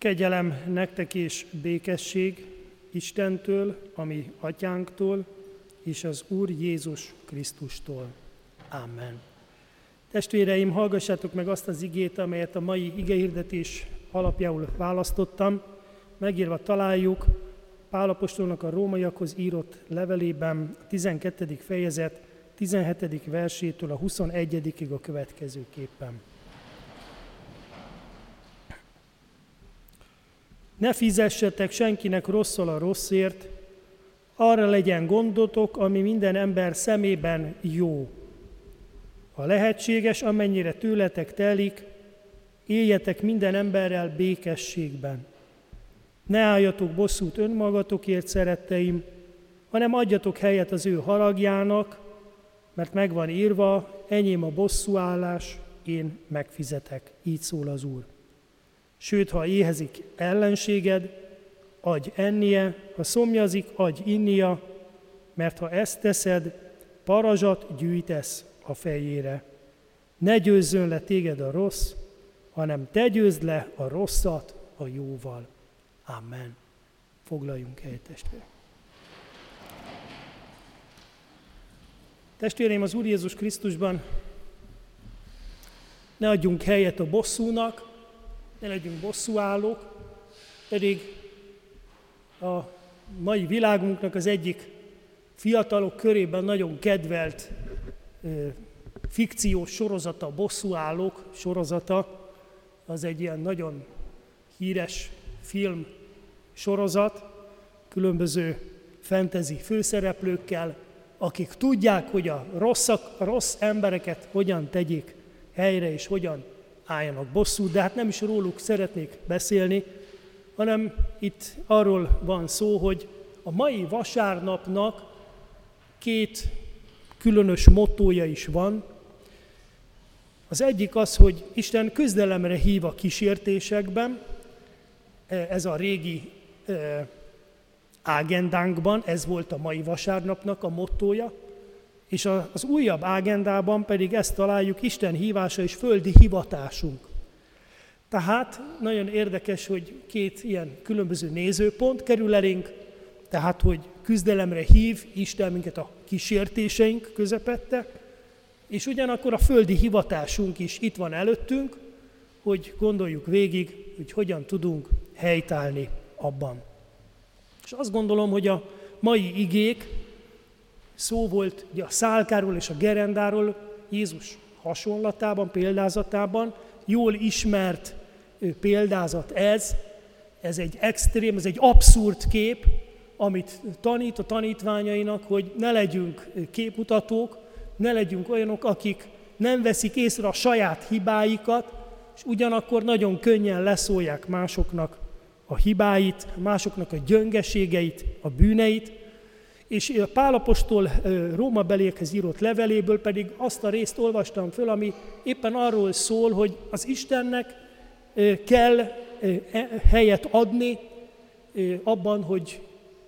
Kegyelem nektek és békesség Istentől, ami atyánktól, és az Úr Jézus Krisztustól. Amen. Testvéreim, hallgassátok meg azt az igét, amelyet a mai igehirdetés alapjául választottam. Megírva találjuk Pálapostolnak a rómaiakhoz írott levelében, 12. fejezet 17. versétől a 21. a következőképpen. Ne fizessetek senkinek rosszal a rosszért, arra legyen gondotok, ami minden ember szemében jó. Ha lehetséges, amennyire tőletek telik, éljetek minden emberrel békességben. Ne álljatok bosszút önmagatokért, szeretteim, hanem adjatok helyet az ő haragjának, mert megvan írva, enyém a bosszúállás, én megfizetek. Így szól az Úr. Sőt, ha éhezik ellenséged, adj ennie, ha szomjazik, adj innia, mert ha ezt teszed, parazsat gyűjtesz a fejére. Ne győzzön le téged a rossz, hanem te győzd le a rosszat a jóval. Amen. Foglaljunk helyet, testvér. Testvéreim, az Úr Jézus Krisztusban ne adjunk helyet a bosszúnak, ne legyünk bosszúállók, pedig a mai világunknak az egyik fiatalok körében nagyon kedvelt ö, fikciós sorozata, a bosszúállók sorozata, az egy ilyen nagyon híres film sorozat, különböző fentezi főszereplőkkel, akik tudják, hogy a, rosszak, a rossz embereket hogyan tegyék helyre, és hogyan álljanak bosszút, de hát nem is róluk szeretnék beszélni, hanem itt arról van szó, hogy a mai vasárnapnak két különös mottója is van. Az egyik az, hogy Isten küzdelemre hív a kísértésekben, ez a régi ágendánkban, ez volt a mai vasárnapnak a mottója, és az újabb ágendában pedig ezt találjuk, Isten hívása és földi hivatásunk. Tehát nagyon érdekes, hogy két ilyen különböző nézőpont kerül elénk, tehát, hogy küzdelemre hív Isten minket a kísértéseink közepette, és ugyanakkor a földi hivatásunk is itt van előttünk, hogy gondoljuk végig, hogy hogyan tudunk helytállni abban. És azt gondolom, hogy a mai igék, szó volt ugye a szálkáról és a gerendáról, Jézus hasonlatában, példázatában, jól ismert példázat ez, ez egy extrém, ez egy abszurd kép, amit tanít a tanítványainak, hogy ne legyünk képmutatók, ne legyünk olyanok, akik nem veszik észre a saját hibáikat, és ugyanakkor nagyon könnyen leszólják másoknak a hibáit, másoknak a gyöngeségeit, a bűneit, és Pálapostól Róma belékhez írott leveléből pedig azt a részt olvastam föl, ami éppen arról szól, hogy az Istennek kell e, helyet adni abban, hogy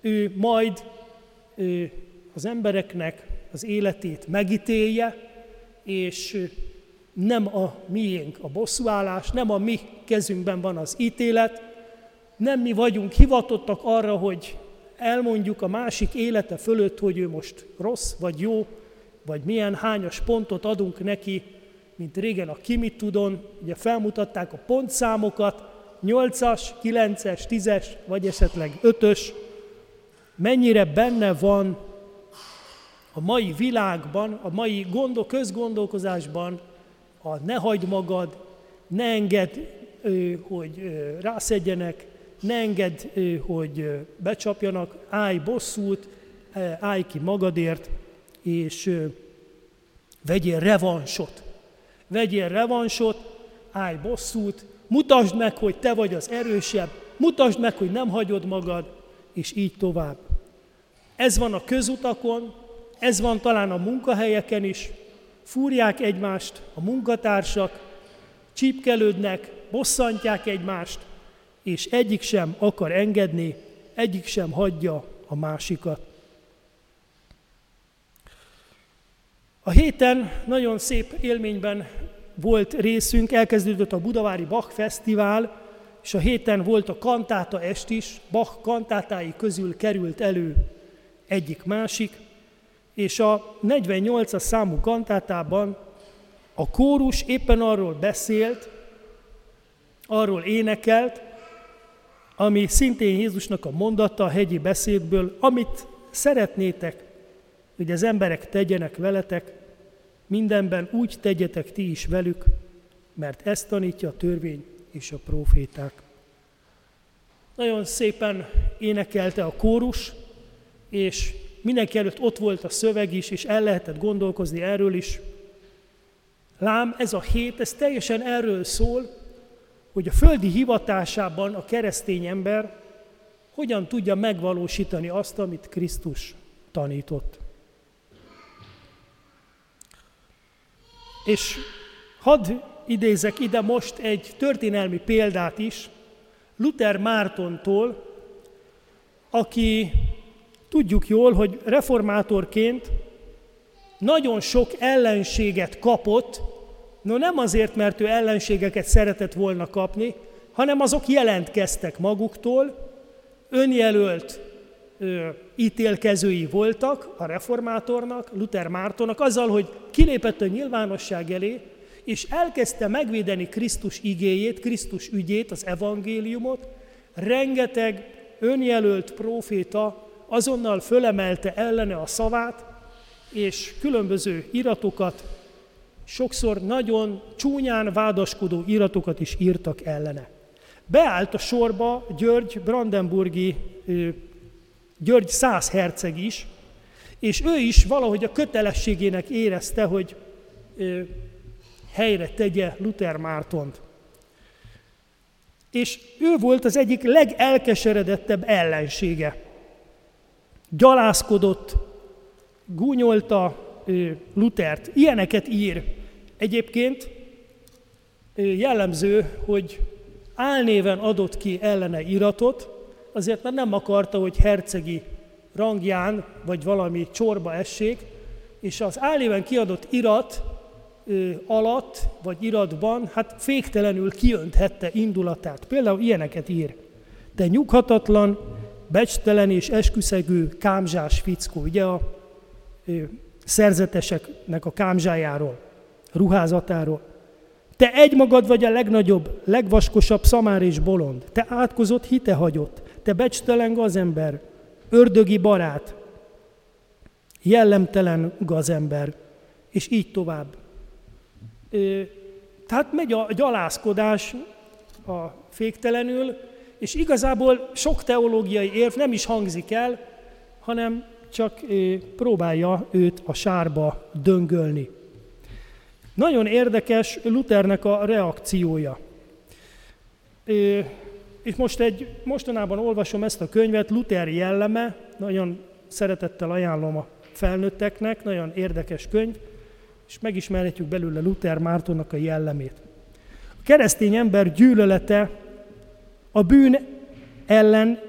ő majd az embereknek az életét megítélje, és nem a miénk a bosszúállás, nem a mi kezünkben van az ítélet, nem mi vagyunk hivatottak arra, hogy elmondjuk a másik élete fölött, hogy ő most rossz vagy jó, vagy milyen hányas pontot adunk neki, mint régen a Kimit tudon, ugye felmutatták a pontszámokat, 8-as, 9-es, 10-es, vagy esetleg 5-ös, mennyire benne van a mai világban, a mai gondol, közgondolkozásban a ne hagyd magad, ne engedd, hogy rászedjenek, ne engedd, hogy becsapjanak, állj bosszút, állj ki magadért, és vegyél revansot. Vegyél revansot, állj bosszút, mutasd meg, hogy te vagy az erősebb, mutasd meg, hogy nem hagyod magad, és így tovább. Ez van a közutakon, ez van talán a munkahelyeken is, fúrják egymást a munkatársak, csípkelődnek, bosszantják egymást, és egyik sem akar engedni, egyik sem hagyja a másikat. A héten nagyon szép élményben volt részünk, elkezdődött a Budavári Bach Fesztivál, és a héten volt a kantáta est is, Bach kantátái közül került elő egyik másik, és a 48-as számú kantátában a kórus éppen arról beszélt, arról énekelt, ami szintén Jézusnak a mondata a hegyi beszédből, amit szeretnétek, hogy az emberek tegyenek veletek, mindenben úgy tegyetek ti is velük, mert ezt tanítja a törvény és a proféták. Nagyon szépen énekelte a kórus, és mindenki előtt ott volt a szöveg is, és el lehetett gondolkozni erről is. Lám, ez a hét, ez teljesen erről szól, hogy a földi hivatásában a keresztény ember hogyan tudja megvalósítani azt, amit Krisztus tanított. És hadd idézek ide most egy történelmi példát is, Luther Mártontól, aki tudjuk jól, hogy reformátorként nagyon sok ellenséget kapott, no nem azért, mert ő ellenségeket szeretett volna kapni, hanem azok jelentkeztek maguktól, önjelölt ö, ítélkezői voltak a reformátornak, Luther Mártonnak, azzal, hogy kilépett a nyilvánosság elé, és elkezdte megvédeni Krisztus igéjét, Krisztus ügyét, az evangéliumot, rengeteg önjelölt próféta azonnal fölemelte ellene a szavát, és különböző iratokat, sokszor nagyon csúnyán vádaskodó iratokat is írtak ellene. Beállt a sorba György Brandenburgi, György száz herceg is, és ő is valahogy a kötelességének érezte, hogy helyre tegye Luther Mártont. És ő volt az egyik legelkeseredettebb ellensége. Gyalázkodott, gúnyolta Luthert. Ilyeneket ír. Egyébként jellemző, hogy álnéven adott ki ellene iratot, azért mert nem akarta, hogy hercegi rangján vagy valami csorba essék, és az álnéven kiadott irat alatt, vagy iratban, hát féktelenül kiönthette indulatát. Például ilyeneket ír. Te nyughatatlan, becstelen és esküszegő kámzsás fickó, ugye a szerzeteseknek a kámzsájáról, ruházatáról. Te egymagad vagy a legnagyobb, legvaskosabb szamár és bolond. Te átkozott hitehagyott, te becstelen gazember, ördögi barát, jellemtelen gazember, és így tovább. Tehát megy a gyalázkodás a féktelenül, és igazából sok teológiai érv nem is hangzik el, hanem csak próbálja őt a sárba döngölni. Nagyon érdekes Luthernek a reakciója. És most egy, mostanában olvasom ezt a könyvet, Luther jelleme, nagyon szeretettel ajánlom a felnőtteknek, nagyon érdekes könyv és megismerhetjük belőle Luther Mártonnak a jellemét. A keresztény ember gyűlölete a bűn ellen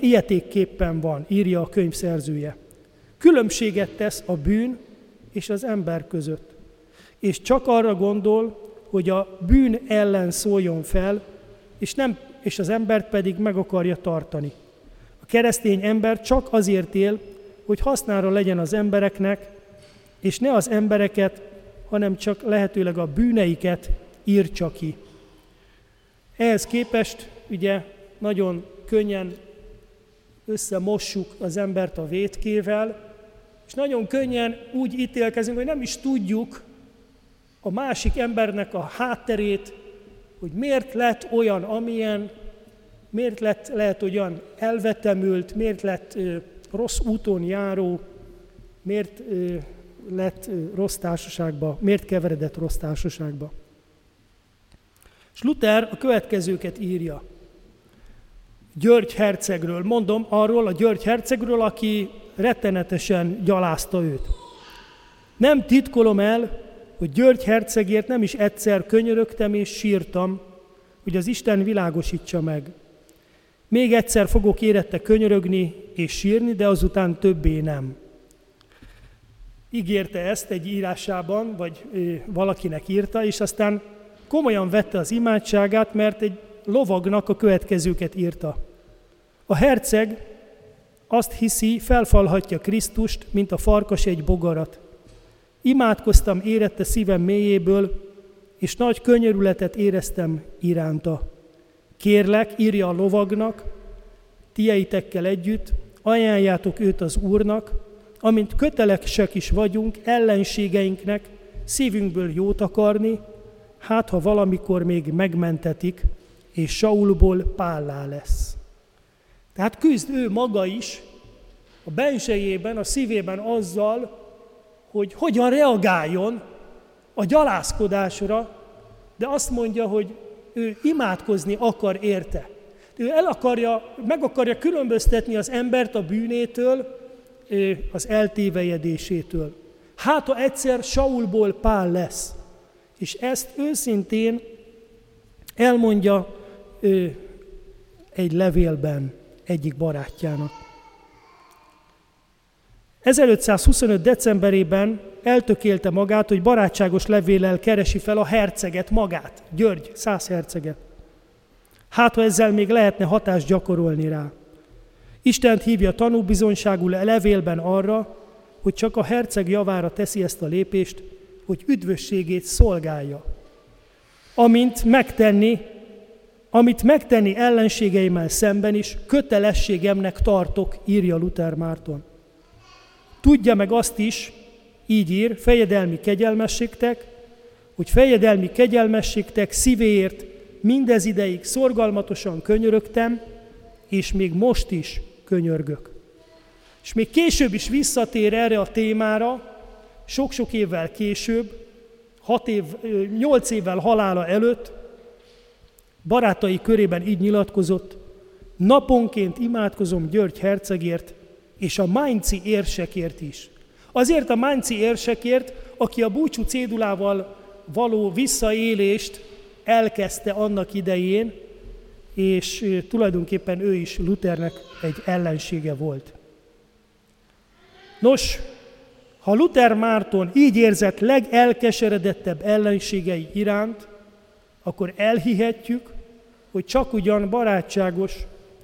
ilyetékképpen van, írja a könyv szerzője. Különbséget tesz a bűn és az ember között, és csak arra gondol, hogy a bűn ellen szóljon fel, és, nem, és az embert pedig meg akarja tartani. A keresztény ember csak azért él, hogy hasznára legyen az embereknek, és ne az embereket, hanem csak lehetőleg a bűneiket írtsa ki. Ehhez képest ugye nagyon könnyen összemossuk az embert a vétkével, és nagyon könnyen úgy ítélkezünk, hogy nem is tudjuk a másik embernek a hátterét, hogy miért lett olyan, amilyen, miért lett lehet olyan elvetemült, miért lett ö, rossz úton járó, miért ö, lett rossz társaságba, miért keveredett rossz társaságba. Luther a következőket írja. György hercegről, mondom arról a György hercegről, aki rettenetesen gyalázta őt. Nem titkolom el, hogy György hercegért nem is egyszer könyörögtem és sírtam, hogy az Isten világosítsa meg. Még egyszer fogok érette könyörögni és sírni, de azután többé nem ígérte ezt egy írásában, vagy valakinek írta, és aztán komolyan vette az imádságát, mert egy lovagnak a következőket írta. A herceg azt hiszi, felfalhatja Krisztust, mint a farkas egy bogarat. Imádkoztam érette szívem mélyéből, és nagy könyörületet éreztem iránta. Kérlek, írja a lovagnak, tieitekkel együtt, ajánljátok őt az Úrnak, amint kötelesek is vagyunk ellenségeinknek szívünkből jót akarni, hát ha valamikor még megmentetik, és Saulból pállá lesz. Tehát küzd ő maga is a bensejében, a szívében azzal, hogy hogyan reagáljon a gyalázkodásra, de azt mondja, hogy ő imádkozni akar érte. Ő el akarja, meg akarja különböztetni az embert a bűnétől, az eltévejedésétől. Hát, ha egyszer Saulból Pál lesz, és ezt őszintén elmondja ő, egy levélben egyik barátjának. 1525. decemberében eltökélte magát, hogy barátságos levéllel keresi fel a herceget magát, György, száz herceget. Hát, ha ezzel még lehetne hatást gyakorolni rá. Istent hívja tanúbizonyságú levélben arra, hogy csak a herceg javára teszi ezt a lépést, hogy üdvösségét szolgálja. Amint megtenni, amit megtenni ellenségeimmel szemben is, kötelességemnek tartok, írja Luther Márton. Tudja meg azt is, így ír, fejedelmi kegyelmességtek, hogy fejedelmi kegyelmességtek szívéért mindez ideig szorgalmatosan könyörögtem, és még most is könyörgök. És még később is visszatér erre a témára, sok-sok évvel később, hat év, nyolc évvel halála előtt, barátai körében így nyilatkozott, naponként imádkozom György hercegért, és a Mainci érsekért is. Azért a Mainci érsekért, aki a búcsú cédulával való visszaélést elkezdte annak idején, és tulajdonképpen ő is Luthernek egy ellensége volt. Nos, ha Luther Márton így érzett legelkeseredettebb ellenségei iránt, akkor elhihetjük, hogy csak ugyan barátságos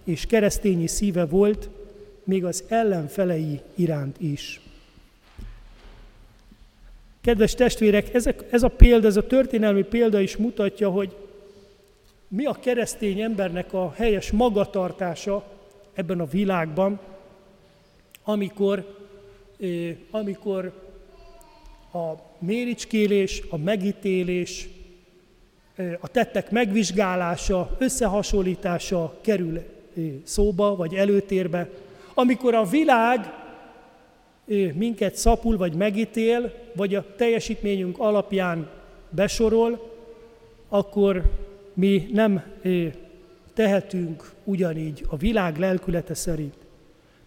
és keresztényi szíve volt, még az ellenfelei iránt is. Kedves testvérek, ez a példa, ez a történelmi példa is mutatja, hogy mi a keresztény embernek a helyes magatartása ebben a világban, amikor, amikor a méricskélés, a megítélés, a tettek megvizsgálása, összehasonlítása kerül szóba, vagy előtérbe, amikor a világ minket szapul, vagy megítél, vagy a teljesítményünk alapján besorol, akkor mi nem tehetünk ugyanígy a világ lelkülete szerint.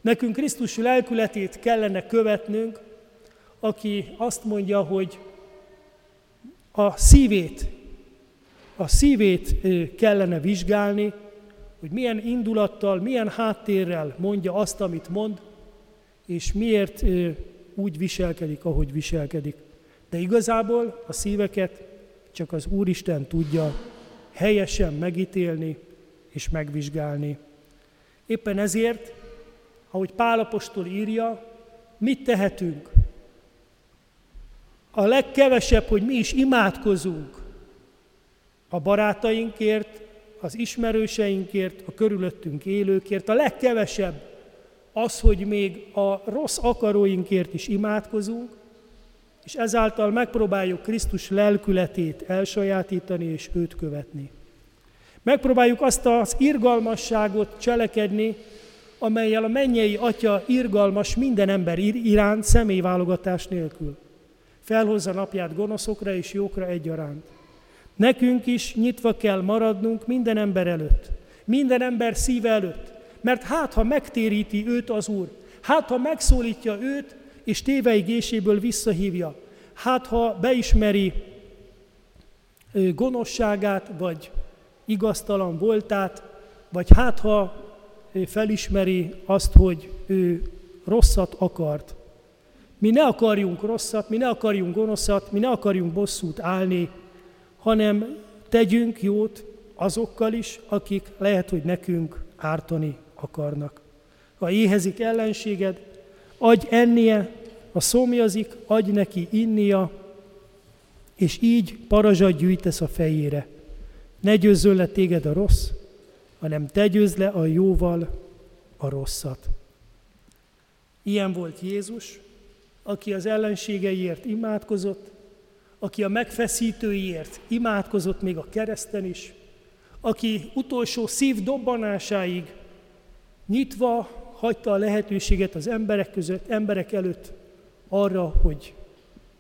Nekünk Krisztus lelkületét kellene követnünk, aki azt mondja, hogy a szívét, a szívét kellene vizsgálni, hogy milyen indulattal, milyen háttérrel mondja azt, amit mond, és miért úgy viselkedik, ahogy viselkedik. De igazából a szíveket csak az Úristen tudja helyesen megítélni és megvizsgálni. Éppen ezért, ahogy Pálapostól írja, mit tehetünk? A legkevesebb, hogy mi is imádkozunk a barátainkért, az ismerőseinkért, a körülöttünk élőkért, a legkevesebb az, hogy még a rossz akaróinkért is imádkozunk, és ezáltal megpróbáljuk Krisztus lelkületét elsajátítani és őt követni. Megpróbáljuk azt az irgalmasságot cselekedni, amelyel a mennyei atya irgalmas minden ember iránt személyválogatás nélkül. Felhozza napját gonoszokra és jókra egyaránt. Nekünk is nyitva kell maradnunk minden ember előtt, minden ember szíve előtt, mert hát ha megtéríti őt az Úr, hát ha megszólítja őt, és téveigéséből visszahívja, hát ha beismeri gonoszságát, vagy igaztalan voltát, vagy hát ha felismeri azt, hogy ő rosszat akart. Mi ne akarjunk rosszat, mi ne akarjunk gonoszat, mi ne akarjunk bosszút állni, hanem tegyünk jót azokkal is, akik lehet, hogy nekünk ártani akarnak. Ha éhezik ellenséged, adj ennie, ha szomjazik, adj neki innia, és így parazsat gyűjtesz a fejére. Ne győzzön le téged a rossz, hanem te győzz le a jóval a rosszat. Ilyen volt Jézus, aki az ellenségeiért imádkozott, aki a megfeszítőiért imádkozott még a kereszten is, aki utolsó szív dobbanásáig nyitva hagyta a lehetőséget az emberek között, emberek előtt arra, hogy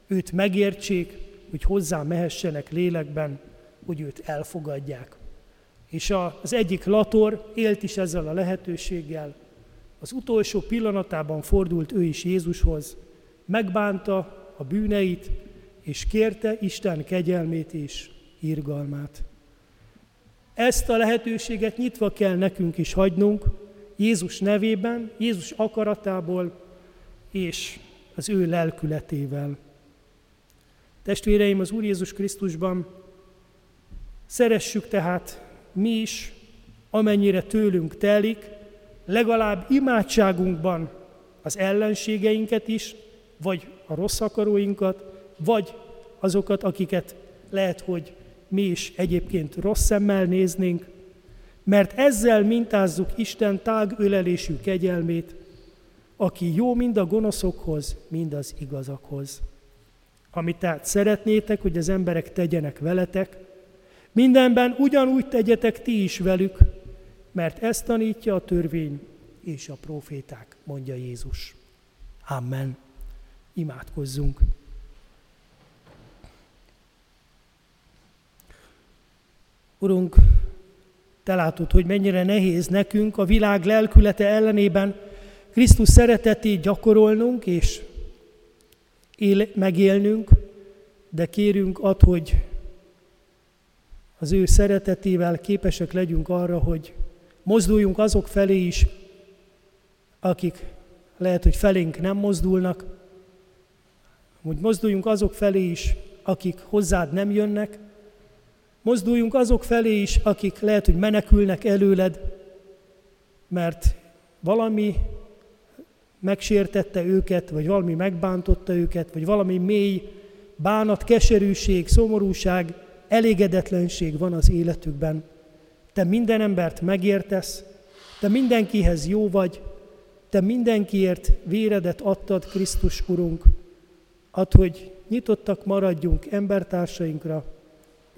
őt megértsék, hogy hozzá mehessenek lélekben, hogy őt elfogadják. És az egyik lator élt is ezzel a lehetőséggel. Az utolsó pillanatában fordult ő is Jézushoz, megbánta a bűneit, és kérte Isten kegyelmét és irgalmát. Ezt a lehetőséget nyitva kell nekünk is hagynunk, Jézus nevében, Jézus akaratából és az ő lelkületével. Testvéreim, az Úr Jézus Krisztusban szeressük tehát mi is, amennyire tőlünk telik, legalább imádságunkban az ellenségeinket is, vagy a rossz akaróinkat, vagy azokat, akiket lehet, hogy mi is egyébként rossz szemmel néznénk, mert ezzel mintázzuk Isten tágölelésű kegyelmét, aki jó mind a gonoszokhoz, mind az igazakhoz. Amit tehát szeretnétek, hogy az emberek tegyenek veletek, mindenben ugyanúgy tegyetek ti is velük, mert ezt tanítja a törvény és a proféták, mondja Jézus. Amen. Imádkozzunk. Urunk, te látod, hogy mennyire nehéz nekünk a világ lelkülete ellenében Krisztus szeretetét gyakorolnunk és él, megélnünk, de kérünk ad, hogy az ő szeretetével képesek legyünk arra, hogy mozduljunk azok felé is, akik lehet, hogy felénk nem mozdulnak, hogy mozduljunk azok felé is, akik hozzád nem jönnek, Mozduljunk azok felé is, akik lehet, hogy menekülnek előled, mert valami megsértette őket, vagy valami megbántotta őket, vagy valami mély bánat, keserűség, szomorúság, elégedetlenség van az életükben. Te minden embert megértesz, te mindenkihez jó vagy, te mindenkiért véredet adtad, Krisztus Urunk. Ad, hogy nyitottak maradjunk embertársainkra,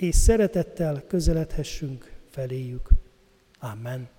és szeretettel közeledhessünk feléjük. Amen.